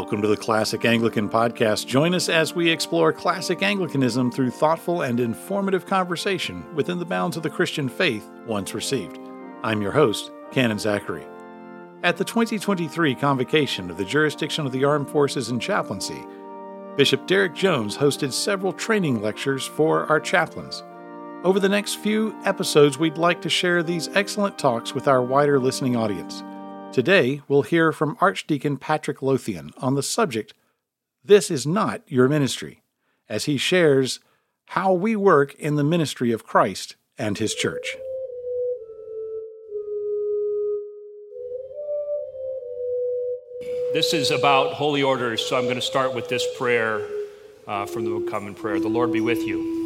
Welcome to the Classic Anglican Podcast. Join us as we explore classic Anglicanism through thoughtful and informative conversation within the bounds of the Christian faith once received. I'm your host, Canon Zachary. At the 2023 convocation of the jurisdiction of the Armed Forces and Chaplaincy, Bishop Derek Jones hosted several training lectures for our chaplains. Over the next few episodes, we'd like to share these excellent talks with our wider listening audience. Today, we'll hear from Archdeacon Patrick Lowthian on the subject, This is Not Your Ministry, as he shares how we work in the ministry of Christ and His Church. This is about holy orders, so I'm going to start with this prayer uh, from the Common Prayer. The Lord be with you.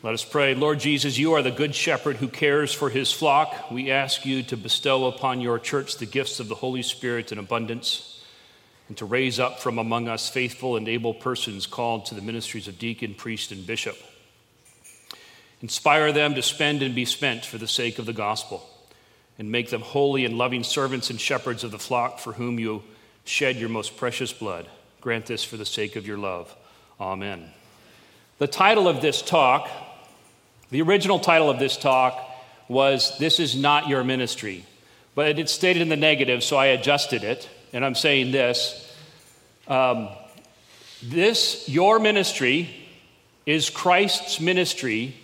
Let us pray. Lord Jesus, you are the good shepherd who cares for his flock. We ask you to bestow upon your church the gifts of the Holy Spirit in abundance and to raise up from among us faithful and able persons called to the ministries of deacon, priest, and bishop. Inspire them to spend and be spent for the sake of the gospel and make them holy and loving servants and shepherds of the flock for whom you shed your most precious blood. Grant this for the sake of your love. Amen. The title of this talk the original title of this talk was This is Not Your Ministry, but it's stated in the negative, so I adjusted it, and I'm saying this. Um, this, your ministry, is Christ's ministry.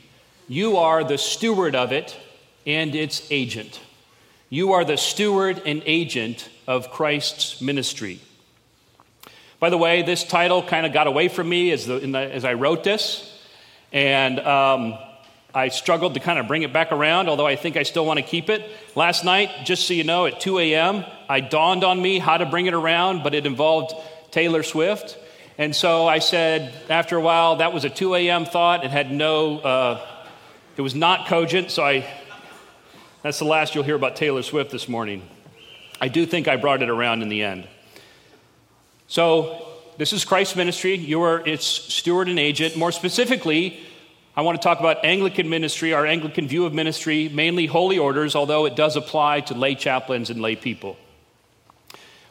You are the steward of it and its agent. You are the steward and agent of Christ's ministry. By the way, this title kind of got away from me as, the, the, as I wrote this. And um, I struggled to kind of bring it back around, although I think I still want to keep it. Last night, just so you know, at 2 a.m., I dawned on me how to bring it around, but it involved Taylor Swift. And so I said, after a while, that was a 2 a.m. thought. It had no, uh, it was not cogent. So I, that's the last you'll hear about Taylor Swift this morning. I do think I brought it around in the end. So this is Christ's ministry. You are its steward and agent. More specifically, I want to talk about Anglican ministry, our Anglican view of ministry, mainly holy orders, although it does apply to lay chaplains and lay people.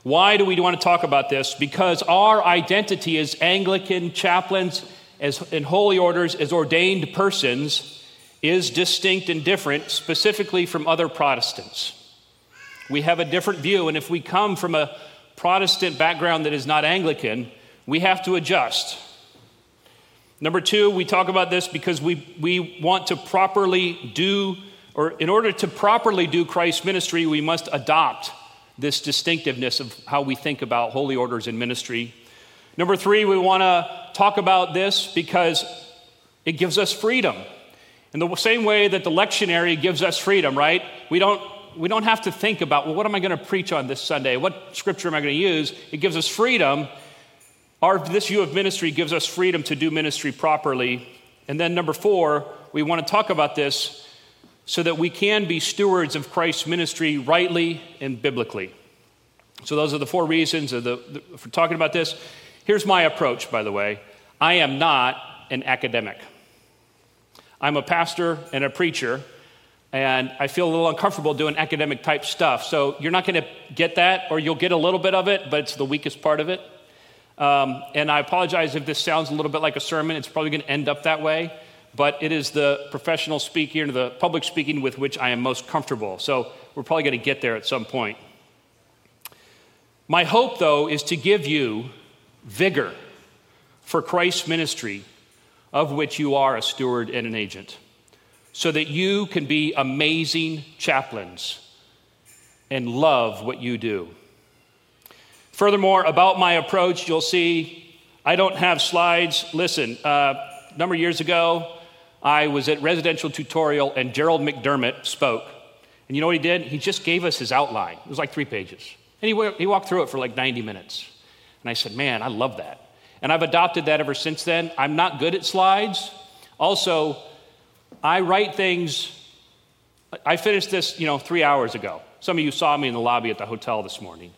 Why do we want to talk about this? Because our identity as Anglican chaplains as, and holy orders as ordained persons is distinct and different, specifically from other Protestants. We have a different view, and if we come from a Protestant background that is not Anglican, we have to adjust. Number two, we talk about this because we, we want to properly do, or in order to properly do Christ's ministry, we must adopt this distinctiveness of how we think about holy orders in ministry. Number three, we want to talk about this because it gives us freedom. In the same way that the lectionary gives us freedom, right? We don't, we don't have to think about, well, what am I going to preach on this Sunday? What scripture am I going to use? It gives us freedom our, this view of ministry gives us freedom to do ministry properly. And then, number four, we want to talk about this so that we can be stewards of Christ's ministry rightly and biblically. So, those are the four reasons the, the, for talking about this. Here's my approach, by the way I am not an academic, I'm a pastor and a preacher. And I feel a little uncomfortable doing academic type stuff. So you're not going to get that, or you'll get a little bit of it, but it's the weakest part of it. Um, and I apologize if this sounds a little bit like a sermon. It's probably going to end up that way. But it is the professional speaking or the public speaking with which I am most comfortable. So we're probably going to get there at some point. My hope, though, is to give you vigor for Christ's ministry, of which you are a steward and an agent, so that you can be amazing chaplains and love what you do. Furthermore, about my approach, you'll see I don't have slides. Listen, uh, a number of years ago, I was at residential tutorial and Gerald McDermott spoke. And you know what he did? He just gave us his outline. It was like three pages. And he, he walked through it for like 90 minutes. And I said, man, I love that. And I've adopted that ever since then. I'm not good at slides. Also, I write things. I finished this, you know, three hours ago. Some of you saw me in the lobby at the hotel this morning.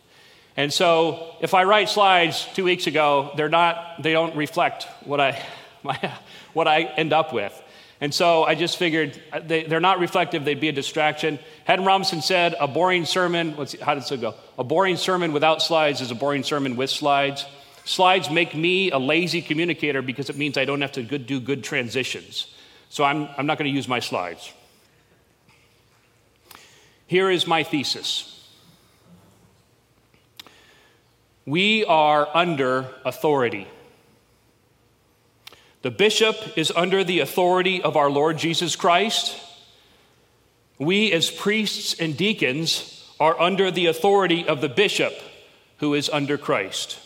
And so if I write slides two weeks ago, they're not, they don't reflect what I, my, what I end up with. And so I just figured uh, they, are not reflective, they'd be a distraction. Haddon Robinson said, a boring sermon, how does it go? A boring sermon without slides is a boring sermon with slides. Slides make me a lazy communicator because it means I don't have to good, do good transitions. So I'm, I'm not going to use my slides. Here is my thesis We are under authority. The bishop is under the authority of our Lord Jesus Christ. We, as priests and deacons, are under the authority of the bishop who is under Christ.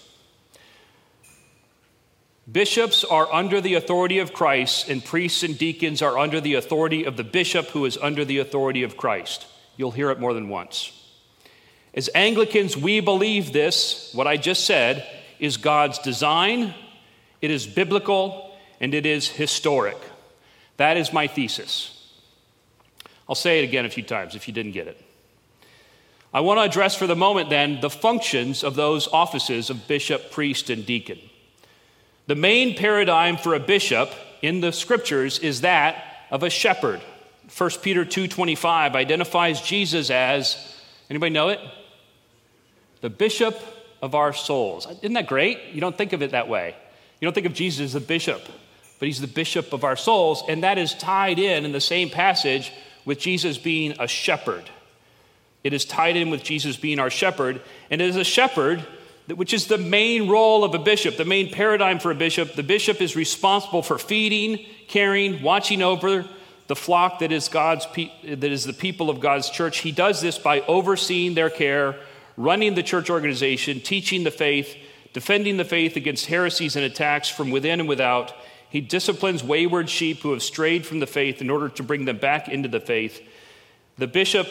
Bishops are under the authority of Christ, and priests and deacons are under the authority of the bishop who is under the authority of Christ. You'll hear it more than once. As Anglicans, we believe this, what I just said, is God's design, it is biblical, and it is historic. That is my thesis. I'll say it again a few times if you didn't get it. I want to address for the moment then the functions of those offices of bishop, priest, and deacon. The main paradigm for a bishop in the scriptures is that of a shepherd. 1 Peter 2:25 identifies Jesus as anybody know it? The bishop of our souls. Isn't that great? You don't think of it that way. You don't think of Jesus as the bishop, but he's the bishop of our souls, and that is tied in in the same passage with Jesus being a shepherd. It is tied in with Jesus being our shepherd, and as a shepherd, which is the main role of a bishop, the main paradigm for a bishop, the bishop is responsible for feeding, caring, watching over the flock that is God's that is the people of God's church. He does this by overseeing their care running the church organization, teaching the faith, defending the faith against heresies and attacks from within and without. He disciplines wayward sheep who have strayed from the faith in order to bring them back into the faith. The bishop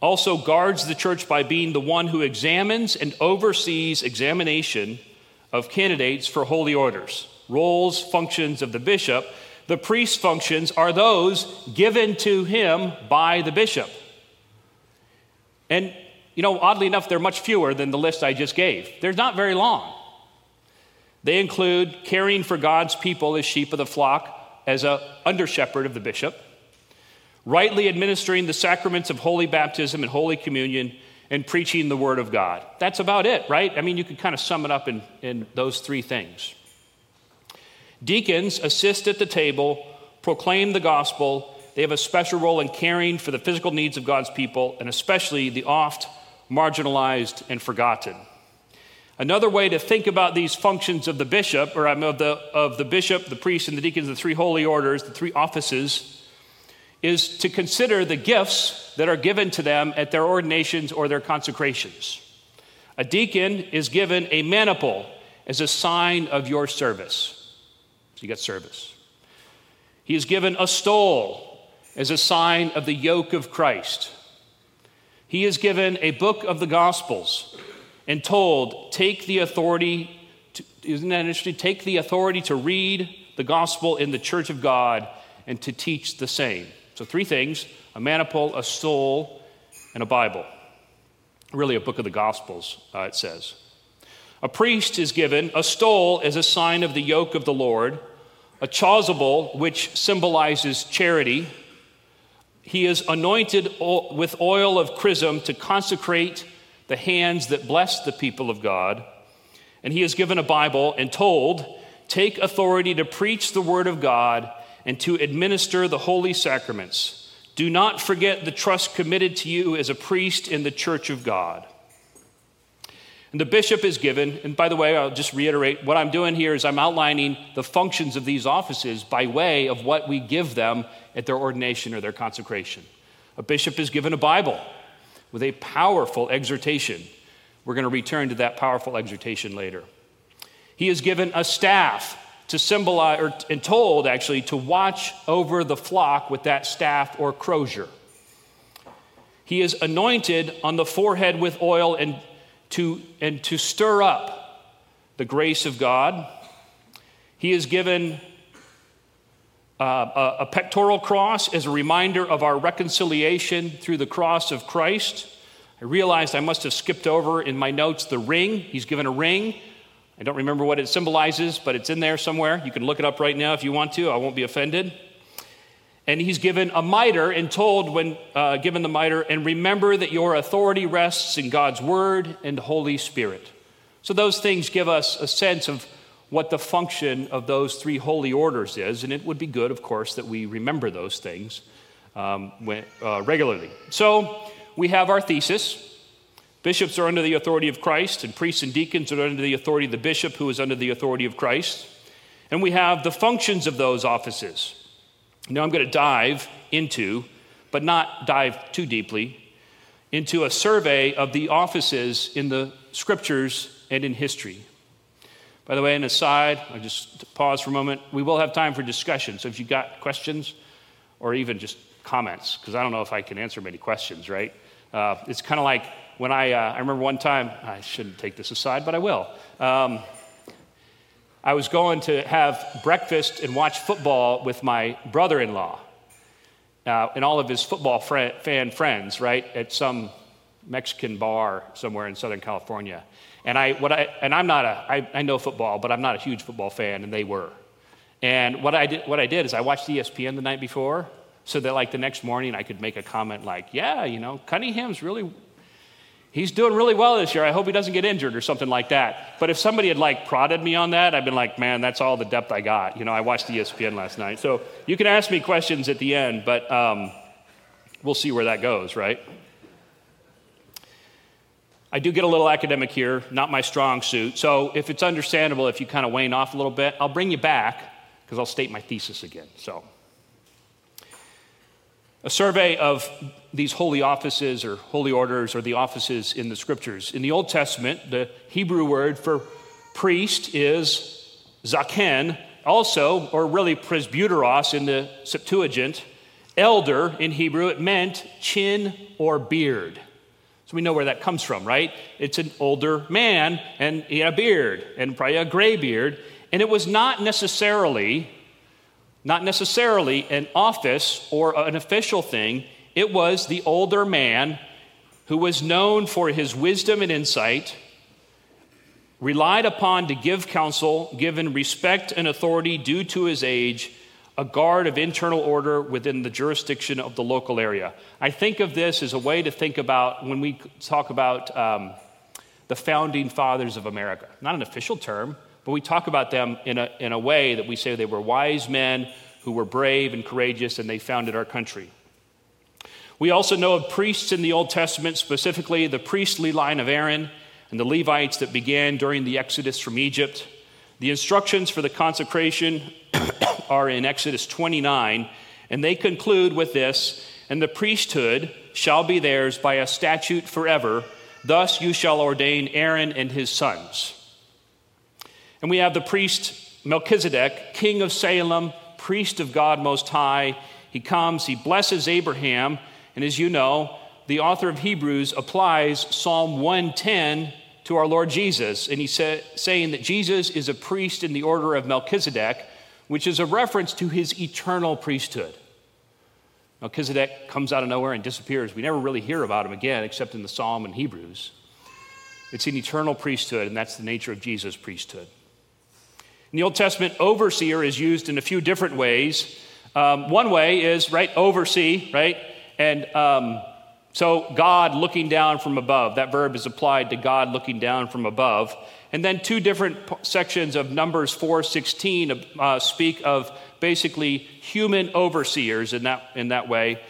also guards the church by being the one who examines and oversees examination of candidates for holy orders. Roles, functions of the bishop. The priest's functions are those given to him by the bishop. And you know, oddly enough, they're much fewer than the list I just gave. They're not very long. They include caring for God's people as sheep of the flock, as a under shepherd of the bishop, rightly administering the sacraments of holy baptism and holy communion, and preaching the word of God. That's about it, right? I mean, you could kind of sum it up in, in those three things. Deacons assist at the table, proclaim the gospel. They have a special role in caring for the physical needs of God's people, and especially the oft marginalized, and forgotten. Another way to think about these functions of the bishop, or um, of the, of the bishop, the priest, and the deacons, of the three holy orders, the three offices, is to consider the gifts that are given to them at their ordinations or their consecrations. A deacon is given a maniple as a sign of your service. So you got service. He is given a stole as a sign of the yoke of Christ. He is given a book of the Gospels and told, take the authority, to, isn't that interesting? Take the authority to read the gospel in the church of God and to teach the same. So, three things a maniple, a stole, and a Bible. Really, a book of the Gospels, uh, it says. A priest is given a stole as a sign of the yoke of the Lord, a chasuble, which symbolizes charity, he is anointed with oil of chrism to consecrate the hands that bless the people of God. And he is given a Bible and told, Take authority to preach the word of God and to administer the holy sacraments. Do not forget the trust committed to you as a priest in the church of God. And the bishop is given, and by the way, I'll just reiterate what I'm doing here is I'm outlining the functions of these offices by way of what we give them at their ordination or their consecration. A bishop is given a Bible with a powerful exhortation. We're going to return to that powerful exhortation later. He is given a staff to symbolize, or, and told actually, to watch over the flock with that staff or crozier. He is anointed on the forehead with oil and to, and to stir up the grace of God. He is given uh, a, a pectoral cross as a reminder of our reconciliation through the cross of Christ. I realized I must have skipped over in my notes the ring. He's given a ring. I don't remember what it symbolizes, but it's in there somewhere. You can look it up right now if you want to. I won't be offended. And he's given a mitre and told when uh, given the mitre, and remember that your authority rests in God's word and Holy Spirit. So those things give us a sense of what the function of those three holy orders is, and it would be good, of course, that we remember those things um, when, uh, regularly. So we have our thesis. Bishops are under the authority of Christ, and priests and deacons are under the authority of the bishop, who is under the authority of Christ. And we have the functions of those offices. Now I'm going to dive into, but not dive too deeply, into a survey of the offices in the scriptures and in history. By the way, an aside, I'll just pause for a moment. We will have time for discussion. So if you've got questions or even just comments, because I don't know if I can answer many questions, right? Uh, it's kind of like when I, uh, I remember one time, I shouldn't take this aside, but I will. Um, I was going to have breakfast and watch football with my brother in law uh, and all of his football fan friends, right, at some Mexican bar somewhere in Southern California. And, I, what I, and I'm not a, I, I know football, but I'm not a huge football fan, and they were. And what I, did, what I did is I watched ESPN the night before so that, like, the next morning I could make a comment like, yeah, you know, Cunningham's really he's doing really well this year. I hope he doesn't get injured or something like that. But if somebody had like prodded me on that, I'd been like, man, that's all the depth I got. You know, I watched ESPN last night. So you can ask me questions at the end, but um, we'll see where that goes, right? I do get a little academic here, not my strong suit. So if it's understandable if you kind of wane off a little bit, I'll bring you back because I'll state my thesis again. So a survey of these holy offices or holy orders or the offices in the scriptures. In the Old Testament, the Hebrew word for priest is zaken, also, or really presbyteros in the Septuagint. Elder in Hebrew, it meant chin or beard. So we know where that comes from, right? It's an older man and he had a beard and probably a gray beard. And it was not necessarily not necessarily an office or an official thing. It was the older man who was known for his wisdom and insight, relied upon to give counsel, given respect and authority due to his age, a guard of internal order within the jurisdiction of the local area. I think of this as a way to think about when we talk about um, the founding fathers of America. Not an official term, but we talk about them in a, in a way that we say they were wise men who were brave and courageous and they founded our country. We also know of priests in the Old Testament, specifically the priestly line of Aaron and the Levites that began during the Exodus from Egypt. The instructions for the consecration are in Exodus 29, and they conclude with this And the priesthood shall be theirs by a statute forever. Thus you shall ordain Aaron and his sons. And we have the priest Melchizedek, king of Salem, priest of God Most High. He comes, he blesses Abraham, and as you know, the author of Hebrews applies Psalm 110 to our Lord Jesus, and he's sa- saying that Jesus is a priest in the order of Melchizedek, which is a reference to his eternal priesthood. Melchizedek comes out of nowhere and disappears. We never really hear about him again, except in the Psalm and Hebrews. It's an eternal priesthood, and that's the nature of Jesus' priesthood. In the Old Testament, overseer is used in a few different ways. Um, one way is, right, oversee, right? And um, so God looking down from above. That verb is applied to God looking down from above. And then two different sections of Numbers 4:16 uh, speak of basically human overseers in that, in that way.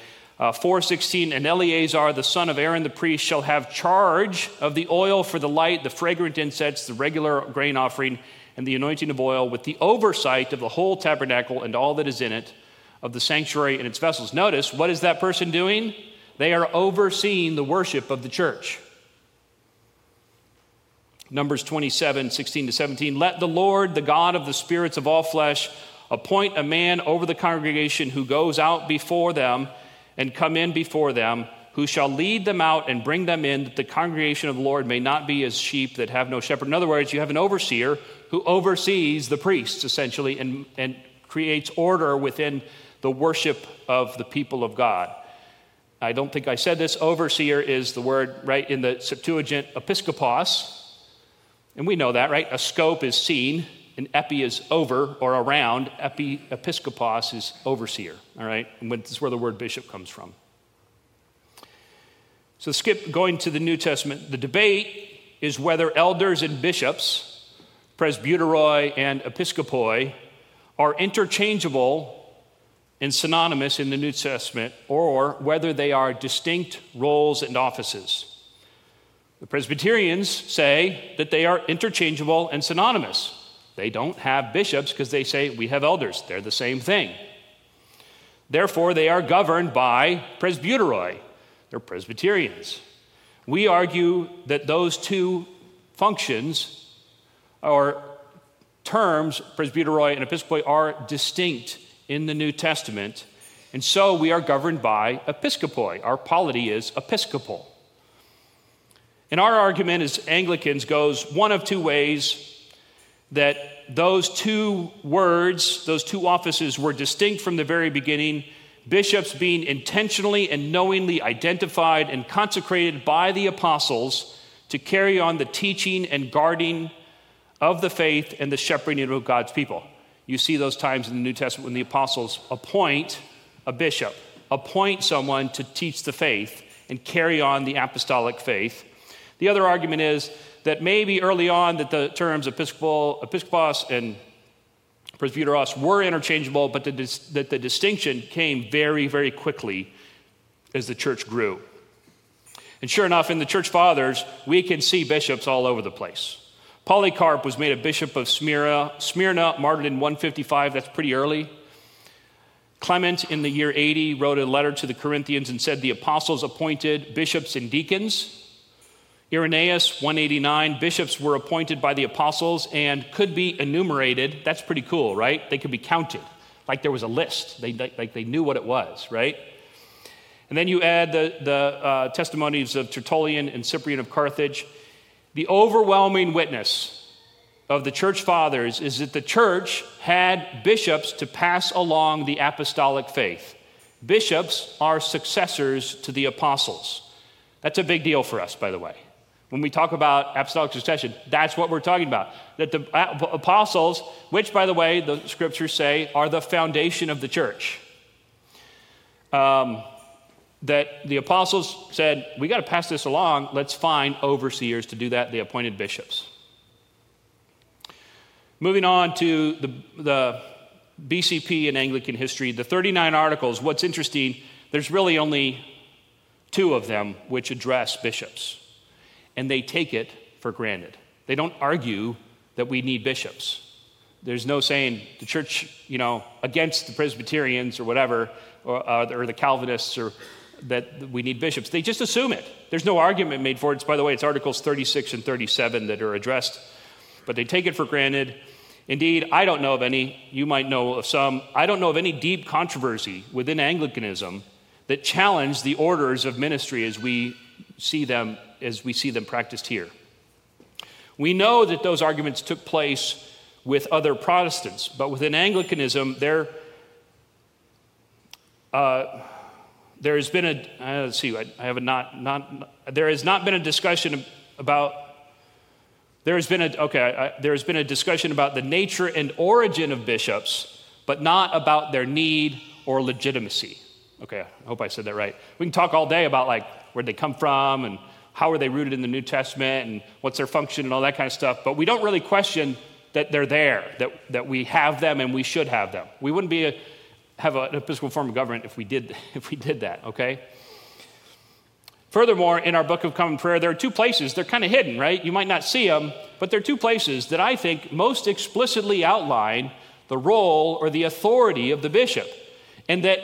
Uh, 416 and eleazar the son of aaron the priest shall have charge of the oil for the light the fragrant incense the regular grain offering and the anointing of oil with the oversight of the whole tabernacle and all that is in it, of the sanctuary and its vessels. Notice, what is that person doing? They are overseeing the worship of the church. Numbers 27, 16 to 17. Let the Lord, the God of the spirits of all flesh, appoint a man over the congregation who goes out before them and come in before them who shall lead them out and bring them in, that the congregation of the Lord may not be as sheep that have no shepherd. In other words, you have an overseer who oversees the priests, essentially, and, and creates order within the worship of the people of God. I don't think I said this. Overseer is the word, right, in the Septuagint, episkopos. And we know that, right? A scope is seen, and epi is over or around. Epi, episkopos is overseer, all right? And this is where the word bishop comes from. So, skip going to the New Testament. The debate is whether elders and bishops, presbyteroi and episkopoi, are interchangeable and synonymous in the New Testament, or whether they are distinct roles and offices. The Presbyterians say that they are interchangeable and synonymous. They don't have bishops because they say we have elders. They're the same thing. Therefore, they are governed by presbyteroi. They're Presbyterians. We argue that those two functions or terms, presbyteroi and episcopoi, are distinct in the New Testament. And so we are governed by episcopoi. Our polity is episcopal. And our argument as Anglicans goes one of two ways that those two words, those two offices were distinct from the very beginning, bishops being intentionally and knowingly identified and consecrated by the apostles to carry on the teaching and guarding of the faith and the shepherding of God's people. You see those times in the New Testament when the apostles appoint a bishop, appoint someone to teach the faith and carry on the apostolic faith. The other argument is that maybe early on that the terms episcopal, episcopos and presbyteros were interchangeable, but that the distinction came very, very quickly as the church grew. And sure enough, in the church fathers, we can see bishops all over the place. Polycarp was made a bishop of Smyrna, Smyrna, martyred in 155. That's pretty early. Clement, in the year 80, wrote a letter to the Corinthians and said the apostles appointed bishops and deacons. Irenaeus, 189, bishops were appointed by the apostles and could be enumerated. That's pretty cool, right? They could be counted, like there was a list, they, like they knew what it was, right? And then you add the, the uh, testimonies of Tertullian and Cyprian of Carthage. The overwhelming witness of the church fathers is that the church had bishops to pass along the apostolic faith. Bishops are successors to the apostles. That's a big deal for us, by the way. When we talk about apostolic succession, that's what we're talking about. That the apostles, which, by the way, the scriptures say are the foundation of the church, um, that the apostles said, We got to pass this along. Let's find overseers to do that. They appointed bishops. Moving on to the, the BCP in Anglican history, the 39 articles, what's interesting, there's really only two of them which address bishops and they take it for granted. They don't argue that we need bishops. There's no saying the church, you know, against the Presbyterians or whatever, or, uh, or the Calvinists, or that we need bishops. They just assume it. There's no argument made for it. It's, by the way, it's Articles 36 and 37 that are addressed, but they take it for granted. Indeed, I don't know of any, you might know of some, I don't know of any deep controversy within Anglicanism that challenge the orders of ministry as we see them as we see them practiced here. We know that those arguments took place with other Protestants, but within Anglicanism, there, uh, there has been a, uh, let's see, I, have a not, not, there has not been a discussion about, there has been a, okay, I, there has been a discussion about the nature and origin of bishops, but not about their need or legitimacy. Okay, I hope I said that right. We can talk all day about like where they come from and how are they rooted in the New Testament and what's their function and all that kind of stuff. But we don't really question that they're there, that, that we have them and we should have them. We wouldn't be a, have an episcopal form of government if we did, if we did that, okay? Furthermore, in our Book of Common Prayer, there are two places, they're kind of hidden, right? You might not see them, but there are two places that I think most explicitly outline the role or the authority of the bishop, and that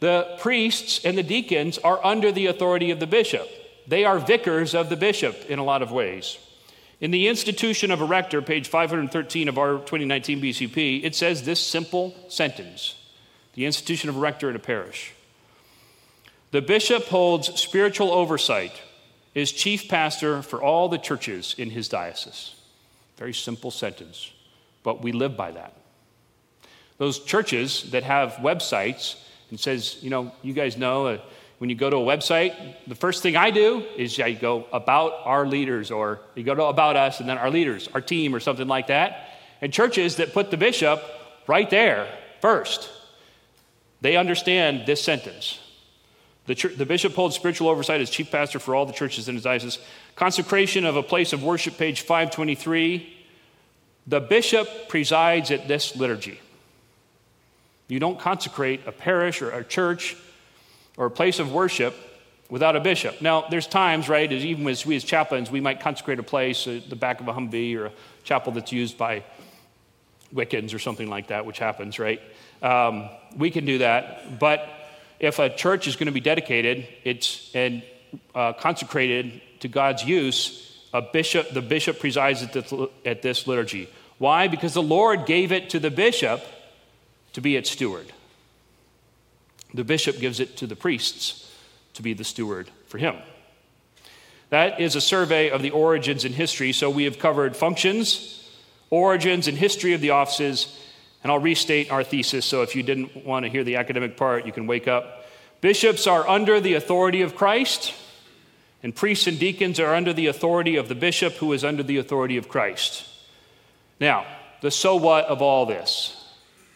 the priests and the deacons are under the authority of the bishop. They are vicars of the bishop in a lot of ways. In the institution of a rector, page 513 of our 2019 BCP, it says this simple sentence The institution of rector in a parish. The bishop holds spiritual oversight, is chief pastor for all the churches in his diocese. Very simple sentence, but we live by that. Those churches that have websites and says, you know, you guys know, uh, when you go to a website, the first thing I do is I go about our leaders, or you go to about us, and then our leaders, our team, or something like that. And churches that put the bishop right there first, they understand this sentence. The, church, the, bishop holds spiritual oversight as chief pastor for all the churches in his diocese. Consecration of a place of worship, page 523. The bishop presides at this liturgy. You don't consecrate a parish or a church or a place of worship without a bishop. Now, there's times, right, even as we as chaplains, we might consecrate a place the back of a Humvee or a chapel that's used by Wiccans or something like that, which happens, right? Um, we can do that. But if a church is going to be dedicated, it's and uh, consecrated to God's use, a bishop, the bishop presides at this, at this liturgy. Why? Because the Lord gave it to the bishop to be its steward. The bishop gives it to the priests to be the steward for him. That is a survey of the origins and history. So we have covered functions, origins, and history of the offices. And I'll restate our thesis. So if you didn't want to hear the academic part, you can wake up. Bishops are under the authority of Christ, and priests and deacons are under the authority of the bishop, who is under the authority of Christ. Now, the so what of all this?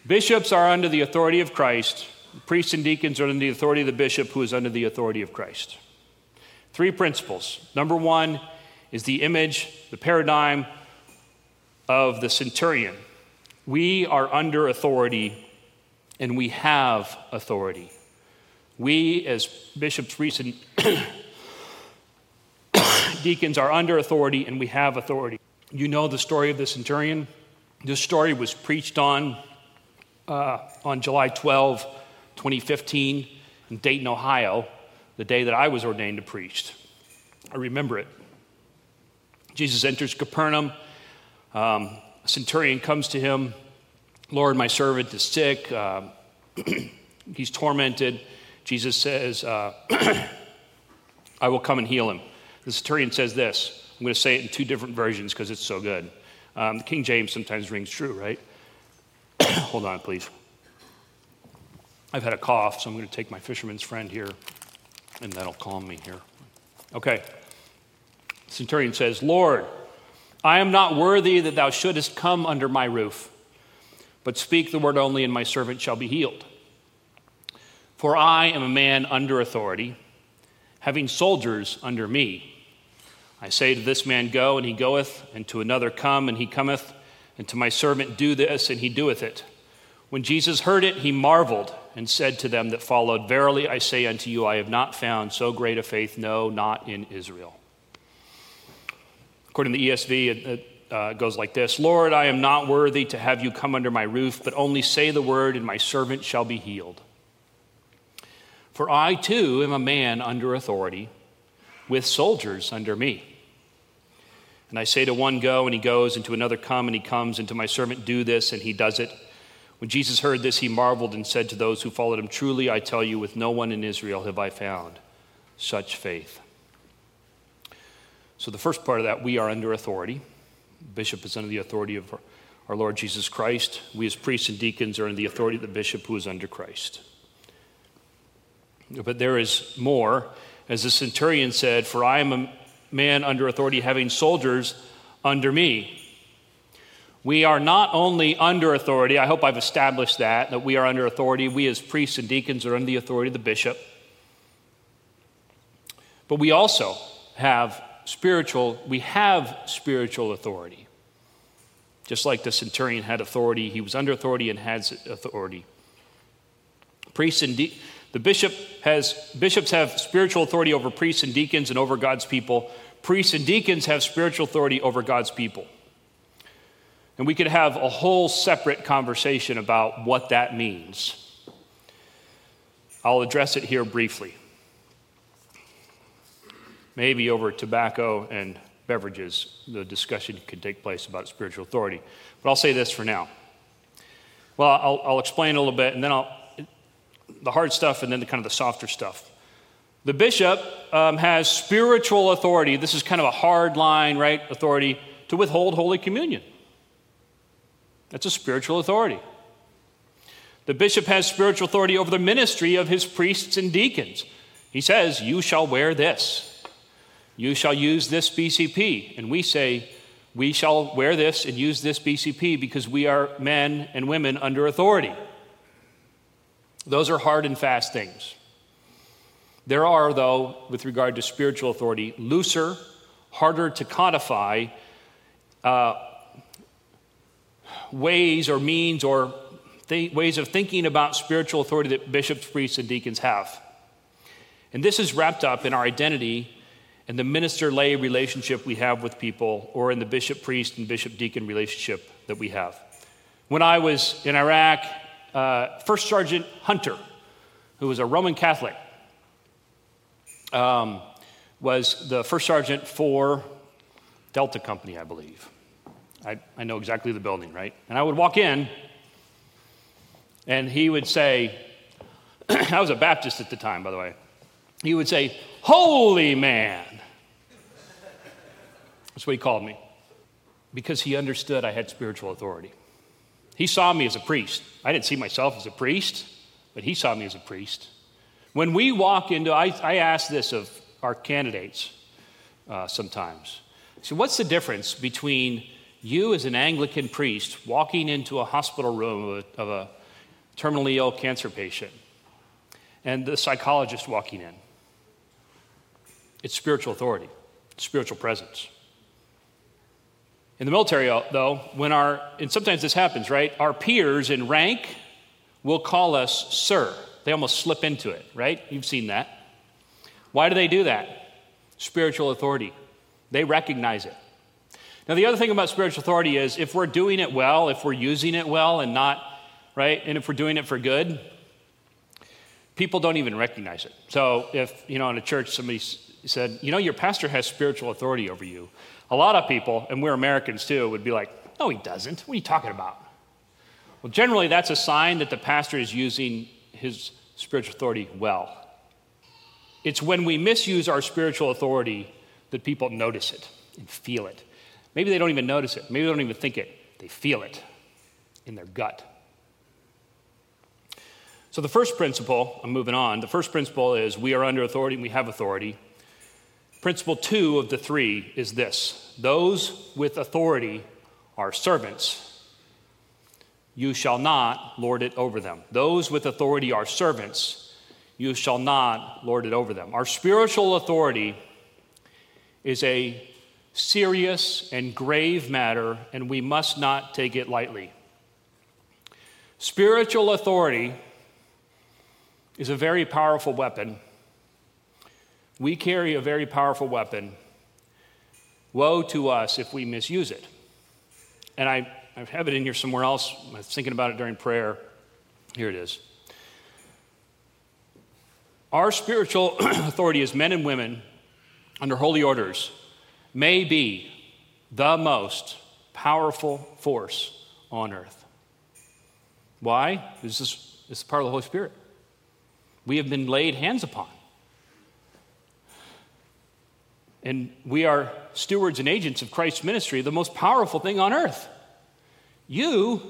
Bishops are under the authority of Christ, Priests and deacons are under the authority of the bishop, who is under the authority of Christ. Three principles. Number one is the image, the paradigm of the centurion. We are under authority and we have authority. We, as bishops, recent deacons, are under authority and we have authority. You know the story of the centurion. This story was preached on uh, on July 12, 2015 in Dayton, Ohio, the day that I was ordained to preach. I remember it. Jesus enters Capernaum. Um, a centurion comes to him Lord, my servant is sick. Uh, he's tormented. Jesus says, uh, I will come and heal him. The centurion says this. I'm going to say it in two different versions because it's so good. Um, King James sometimes rings true, right? Hold on, please. I've had a cough, so I'm going to take my fisherman's friend here, and that'll calm me here. Okay. Centurion says, Lord, I am not worthy that thou shouldest come under my roof, but speak the word only, and my servant shall be healed. For I am a man under authority, having soldiers under me. I say to this man, Go, and he goeth, and to another, Come, and he cometh, and to my servant, Do this, and he doeth it. When Jesus heard it, he marveled and said to them that followed, Verily I say unto you, I have not found so great a faith, no, not in Israel. According to the ESV, it, it uh, goes like this Lord, I am not worthy to have you come under my roof, but only say the word, and my servant shall be healed. For I too am a man under authority, with soldiers under me. And I say to one, Go, and he goes, and to another, Come, and he comes, and to my servant, Do this, and he does it. When Jesus heard this, he marveled and said to those who followed him, Truly I tell you, with no one in Israel have I found such faith. So, the first part of that, we are under authority. bishop is under the authority of our Lord Jesus Christ. We, as priests and deacons, are under the authority of the bishop who is under Christ. But there is more. As the centurion said, For I am a man under authority, having soldiers under me. We are not only under authority, I hope I've established that, that we are under authority. We, as priests and deacons, are under the authority of the bishop. But we also have spiritual, we have spiritual authority. Just like the centurion had authority, he was under authority and has authority. Priests and de- the bishop has bishops have spiritual authority over priests and deacons and over God's people. Priests and deacons have spiritual authority over God's people. And we could have a whole separate conversation about what that means. I'll address it here briefly. Maybe over tobacco and beverages, the discussion can take place about spiritual authority. But I'll say this for now. Well, I'll, I'll explain a little bit, and then I'll the hard stuff, and then the kind of the softer stuff. The bishop um, has spiritual authority. This is kind of a hard line, right? Authority to withhold Holy Communion. That's a spiritual authority. The bishop has spiritual authority over the ministry of his priests and deacons. He says, You shall wear this. You shall use this BCP. And we say, we shall wear this and use this BCP because we are men and women under authority. Those are hard and fast things. There are, though, with regard to spiritual authority, looser, harder to codify uh, ways or means or th- ways of thinking about spiritual authority that bishops, priests, and deacons have. And this is wrapped up in our identity and the minister lay relationship we have with people, or in the bishop priest and bishop deacon relationship that we have. When I was in Iraq, uh, First Sergeant Hunter, who was a Roman Catholic, um, was the first sergeant for Delta Company, I believe. I, I know exactly the building, right? And I would walk in, and he would say, I was a Baptist at the time, by the way. He would say, Holy man. That's what he called me because he understood I had spiritual authority. He saw me as a priest. I didn't see myself as a priest, but he saw me as a priest. When we walk into, I, I ask this of our candidates uh, sometimes. So, what's the difference between you as an Anglican priest walking into a hospital room of a, of a terminally ill cancer patient and the psychologist walking in? It's spiritual authority, spiritual presence. In the military, uh, though, when our, and sometimes this happens, right? Our peers in rank will call us sir. They almost slip into it, right? You've seen that. Why do they do that? Spiritual authority. They recognize it. Now, the other thing about spiritual authority is if we're doing it well, if we're using it well and not, right, and if we're doing it for good, people don't even recognize it. So if, you know, in a church somebody said, you know, your pastor has spiritual authority over you, a lot of people, and we're Americans too, would be like, no, he doesn't. What are you talking about? Well, generally, that's a sign that the pastor is using his spiritual authority well. It's when we misuse our spiritual authority that people notice it and feel it. Maybe they don't even notice it, maybe they don't even think it, they feel it in their gut. So, the first principle, I'm moving on, the first principle is we are under authority and we have authority. Principle two of the three is this those with authority are servants. You shall not lord it over them. Those with authority are servants. You shall not lord it over them. Our spiritual authority is a serious and grave matter, and we must not take it lightly. Spiritual authority is a very powerful weapon we carry a very powerful weapon. Woe to us if we misuse it. And I, I have it in here somewhere else. I was thinking about it during prayer. Here it is. Our spiritual authority as men and women under holy orders may be the most powerful force on earth. Why? This is, this is part of the Holy Spirit. We have been laid hands upon. And we are stewards and agents of Christ's ministry, the most powerful thing on earth. You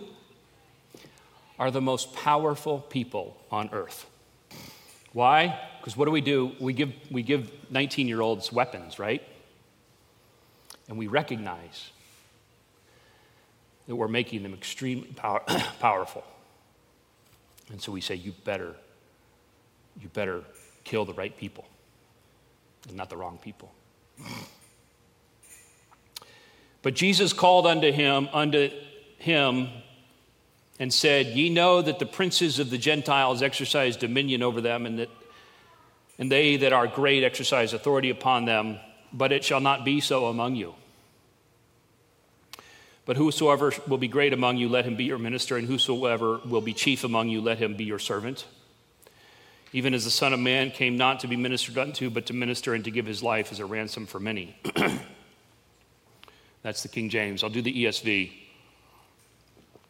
are the most powerful people on earth. Why? Because what do we do? We give, we give 19 year olds weapons, right? And we recognize that we're making them extremely power, powerful. And so we say, you better, you better kill the right people and not the wrong people. But Jesus called unto him, unto him, and said, Ye know that the princes of the Gentiles exercise dominion over them, and that and they that are great exercise authority upon them, but it shall not be so among you. But whosoever will be great among you, let him be your minister, and whosoever will be chief among you, let him be your servant even as the Son of Man came not to be ministered unto, but to minister and to give his life as a ransom for many. That's the King James. I'll do the ESV.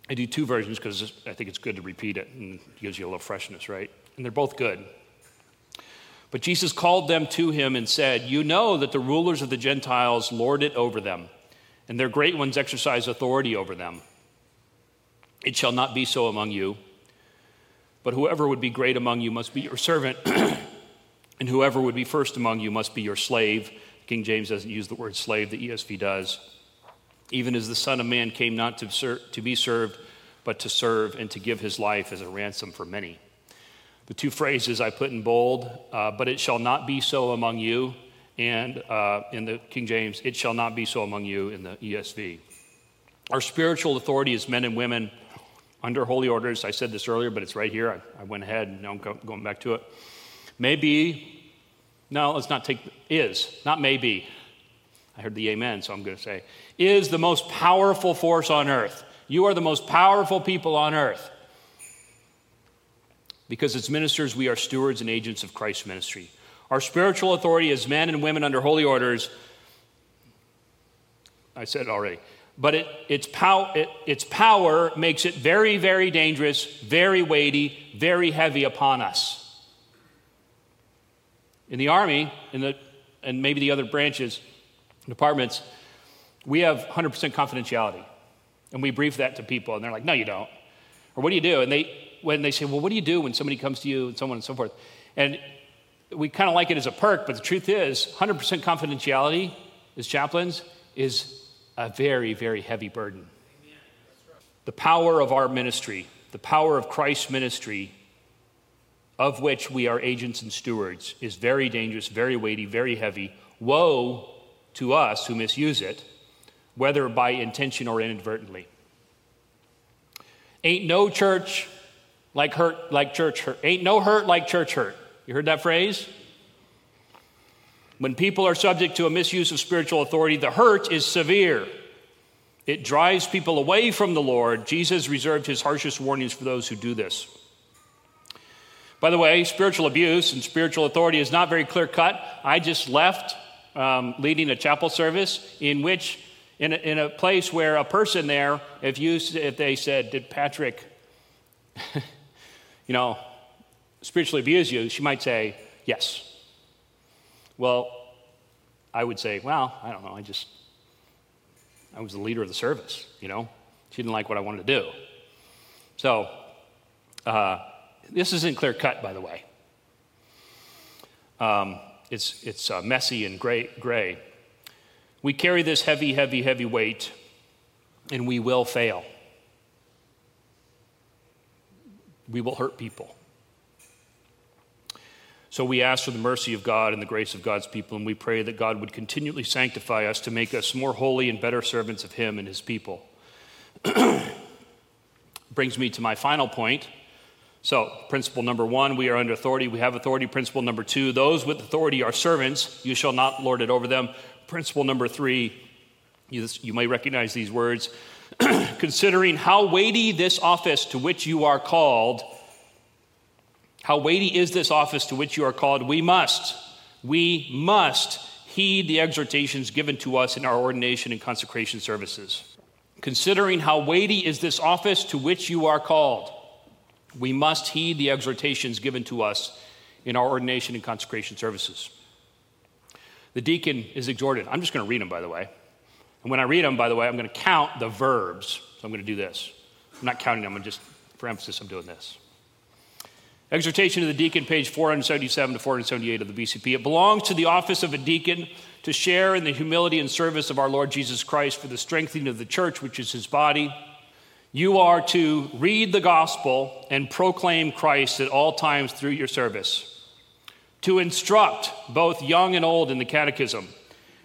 I do two versions because I think it's good to repeat it and it gives you a little freshness, right? And they're both good. But Jesus called them to him and said, You know that the rulers of the Gentiles lord it over them, and their great ones exercise authority over them. It shall not be so among you. But whoever would be great among you must be your servant, and whoever would be first among you must be your slave. King James doesn't use the word slave, the ESV does. even as the Son of Man came not to, ser- to be served, but to serve and to give his life as a ransom for many. The two phrases I put in bold, uh, but it shall not be so among you, and uh, in the King James, it shall not be so among you in the ESV. Our spiritual authority as men and women under holy orders, I said this earlier, but it's right here. I, I went ahead and now I'm go, going back to it. Maybe, no, let's not take, is, not maybe. I heard the amen, so I'm going to say, is the most powerful force on earth. You are the most powerful people on earth. Because as ministers, we are stewards and agents of Christ's ministry. Our spiritual authority as men and women under holy orders, I said it already, but it, its, pow, it, its power makes it very, very dangerous, very weighty, very heavy upon us. In the Army, in the, and maybe the other branches, departments, we have 100% confidentiality. And we brief that to people, and they're like, no, you don't. Or what do you do? And they, when they say, well, what do you do when somebody comes to you, and so on and so forth? And we kind of like it as a perk, but the truth is, 100% confidentiality as chaplains is a very, very heavy burden. The power of our ministry, the power of Christ's ministry, of which we are agents and stewards, is very dangerous, very weighty, very heavy. Woe to us who misuse it, whether by intention or inadvertently. Ain't no church like hurt like church hurt. Ain't no hurt like church hurt. You heard that phrase? When people are subject to a misuse of spiritual authority, the hurt is severe. It drives people away from the Lord. Jesus reserved his harshest warnings for those who do this. By the way, spiritual abuse and spiritual authority is not very clear cut. I just left um, leading a chapel service in which, in a, in a place where a person there, if, you, if they said, Did Patrick, you know, spiritually abuse you? She might say, Yes. Well, I would say, Well, I don't know. I just, I was the leader of the service, you know. She didn't like what I wanted to do. So, uh, this isn't clear cut, by the way. Um, it's, it's uh, messy and gray, gray. We carry this heavy, heavy, heavy weight, and we will fail. We will hurt people. So we ask for the mercy of God and the grace of God's people, and we pray that God would continually sanctify us to make us more holy and better servants of Him and His people. Brings me to my final point so, principle number one, we are under authority. We have authority. Principle number two, those with authority are servants. You shall not lord it over them. Principle number three, you, you may recognize these words. Considering how weighty this office to which you are called, how weighty is this office to which you are called, we must, we must heed the exhortations given to us in our ordination and consecration services. Considering how weighty is this office to which you are called, we must heed the exhortations given to us in our ordination and consecration services. The deacon is exhorted. I'm just going to read them, by the way. And when I read them, by the way, I'm going to count the verbs. So I'm going to do this. I'm not counting them, I'm just, for emphasis, I'm doing this. Exhortation of the deacon, page 477 to 478 of the BCP. It belongs to the office of a deacon to share in the humility and service of our Lord Jesus Christ for the strengthening of the church, which is his body you are to read the gospel and proclaim Christ at all times through your service, to instruct both young and old in the catechism,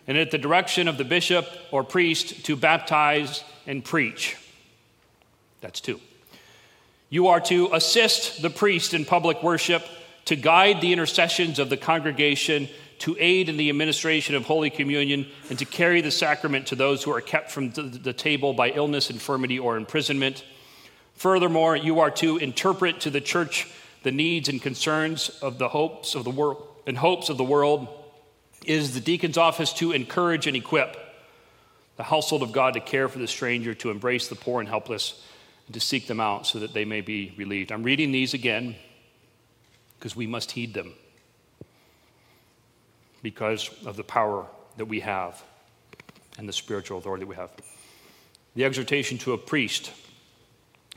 and at the direction of the bishop or priest to baptize and preach. That's two. You are to assist the priest in public worship, to guide the intercessions of the congregation to aid in the administration of Holy Communion, and to carry the sacrament to those who are kept from the table by illness, infirmity, or imprisonment. Furthermore, you are to interpret to the church the needs and concerns of the hopes of the world and hopes of the world. It is the deacon's office to encourage and equip the household of God to care for the stranger, to embrace the poor and helpless, and to seek them out so that they may be relieved. I'm reading these again because we must heed them because of the power that we have and the spiritual authority that we have. The exhortation to a priest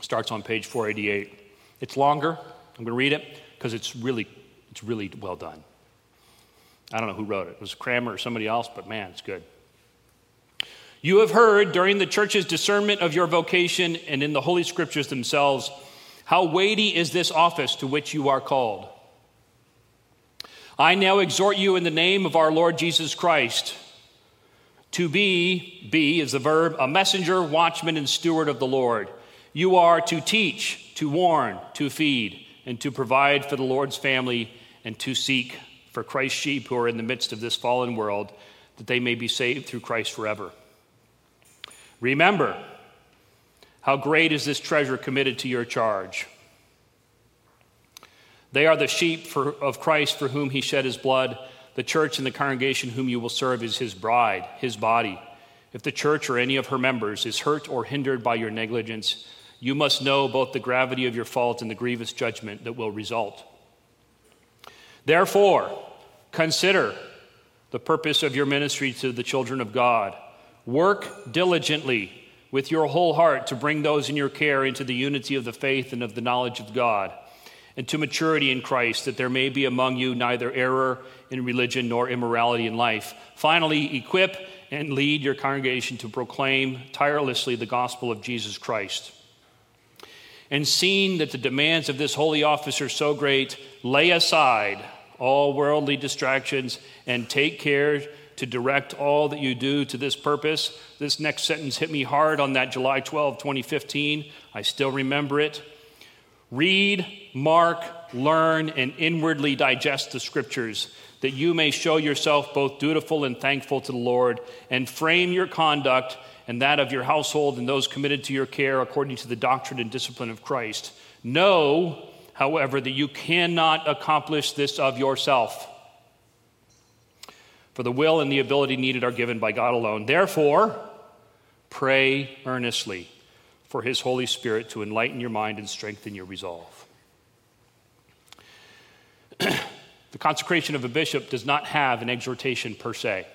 starts on page 488. It's longer. I'm going to read it because it's really, it's really well done. I don't know who wrote it. It was Cranmer or somebody else, but man, it's good. You have heard during the church's discernment of your vocation and in the Holy Scriptures themselves how weighty is this office to which you are called. I now exhort you in the name of our Lord Jesus Christ to be, be is the verb, a messenger, watchman, and steward of the Lord. You are to teach, to warn, to feed, and to provide for the Lord's family, and to seek for Christ's sheep who are in the midst of this fallen world, that they may be saved through Christ forever. Remember how great is this treasure committed to your charge. They are the sheep for, of Christ for whom he shed his blood. The church and the congregation whom you will serve is his bride, his body. If the church or any of her members is hurt or hindered by your negligence, you must know both the gravity of your fault and the grievous judgment that will result. Therefore, consider the purpose of your ministry to the children of God. Work diligently with your whole heart to bring those in your care into the unity of the faith and of the knowledge of God and to maturity in Christ, that there may be among you neither error in religion nor immorality in life. Finally, equip and lead your congregation to proclaim tirelessly the gospel of Jesus Christ. And seeing that the demands of this holy office are so great, lay aside all worldly distractions and take care to direct all that you do to this purpose. This next sentence hit me hard on that July 12, 2015. I still remember it. Read, mark, learn, and inwardly digest the scriptures, that you may show yourself both dutiful and thankful to the Lord, and frame your conduct and that of your household and those committed to your care according to the doctrine and discipline of Christ. Know, however, that you cannot accomplish this of yourself. For the will and the ability needed are given by God alone. Therefore, pray earnestly for His Holy Spirit to enlighten your mind and strengthen your resolve. the consecration of a bishop does not have an exhortation per se.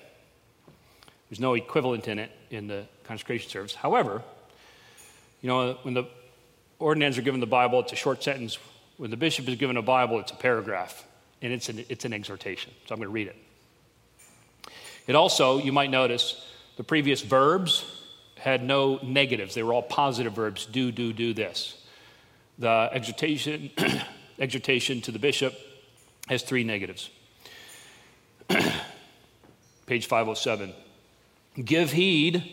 There's no equivalent in it in the consecration service. However, you know, when the ordinands are given the Bible, it's a short sentence. When the bishop is given a Bible, it's a paragraph, and it's an, it's an exhortation. So I'm going to read it. It also, you might notice, the previous verbs had no negatives. They were all positive verbs do, do, do this. The exhortation, exhortation to the bishop has three negatives. Page 507. Give heed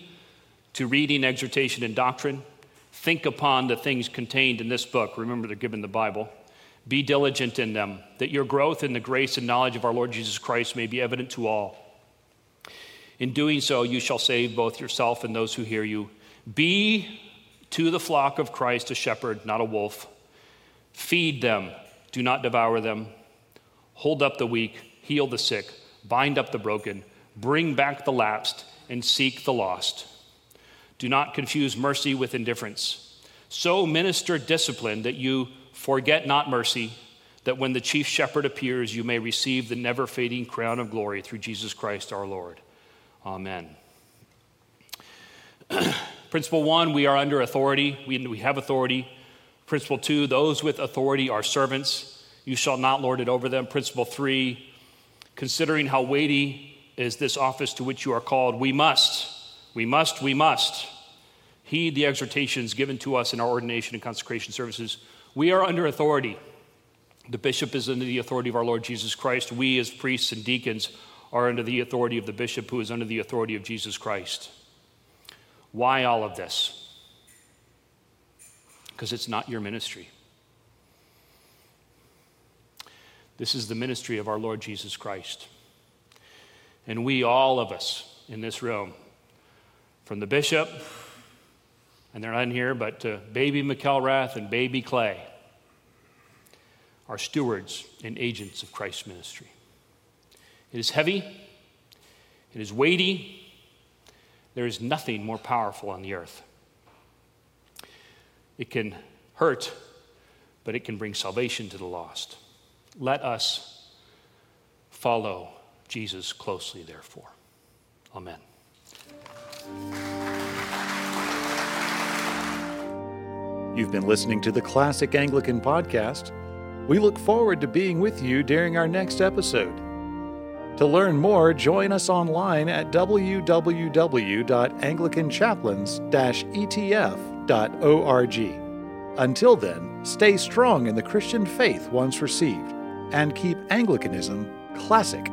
to reading, exhortation, and doctrine. Think upon the things contained in this book. Remember, they're given the Bible. Be diligent in them, that your growth in the grace and knowledge of our Lord Jesus Christ may be evident to all. In doing so, you shall save both yourself and those who hear you. Be to the flock of Christ a shepherd, not a wolf. Feed them, do not devour them. Hold up the weak, heal the sick, bind up the broken, bring back the lapsed, and seek the lost. Do not confuse mercy with indifference. So minister discipline that you forget not mercy, that when the chief shepherd appears, you may receive the never fading crown of glory through Jesus Christ our Lord. Amen. Principle one, we are under authority. We, we have authority. Principle two, those with authority are servants. You shall not lord it over them. Principle three, considering how weighty is this office to which you are called, we must, we must, we must heed the exhortations given to us in our ordination and consecration services. We are under authority. The bishop is under the authority of our Lord Jesus Christ. We, as priests and deacons, are under the authority of the bishop, who is under the authority of Jesus Christ. Why all of this? Because it's not your ministry. This is the ministry of our Lord Jesus Christ. And we, all of us in this room, from the bishop, and they're not in here, but to baby McElrath and baby Clay, are stewards and agents of Christ's ministry. It is heavy, it is weighty. There is nothing more powerful on the earth. It can hurt, but it can bring salvation to the lost. Let us follow Jesus closely, therefore. Amen. You've been listening to the Classic Anglican Podcast. We look forward to being with you during our next episode. To learn more, join us online at www.anglicanchaplains-etf.org. Until then, stay strong in the Christian faith once received and keep Anglicanism classic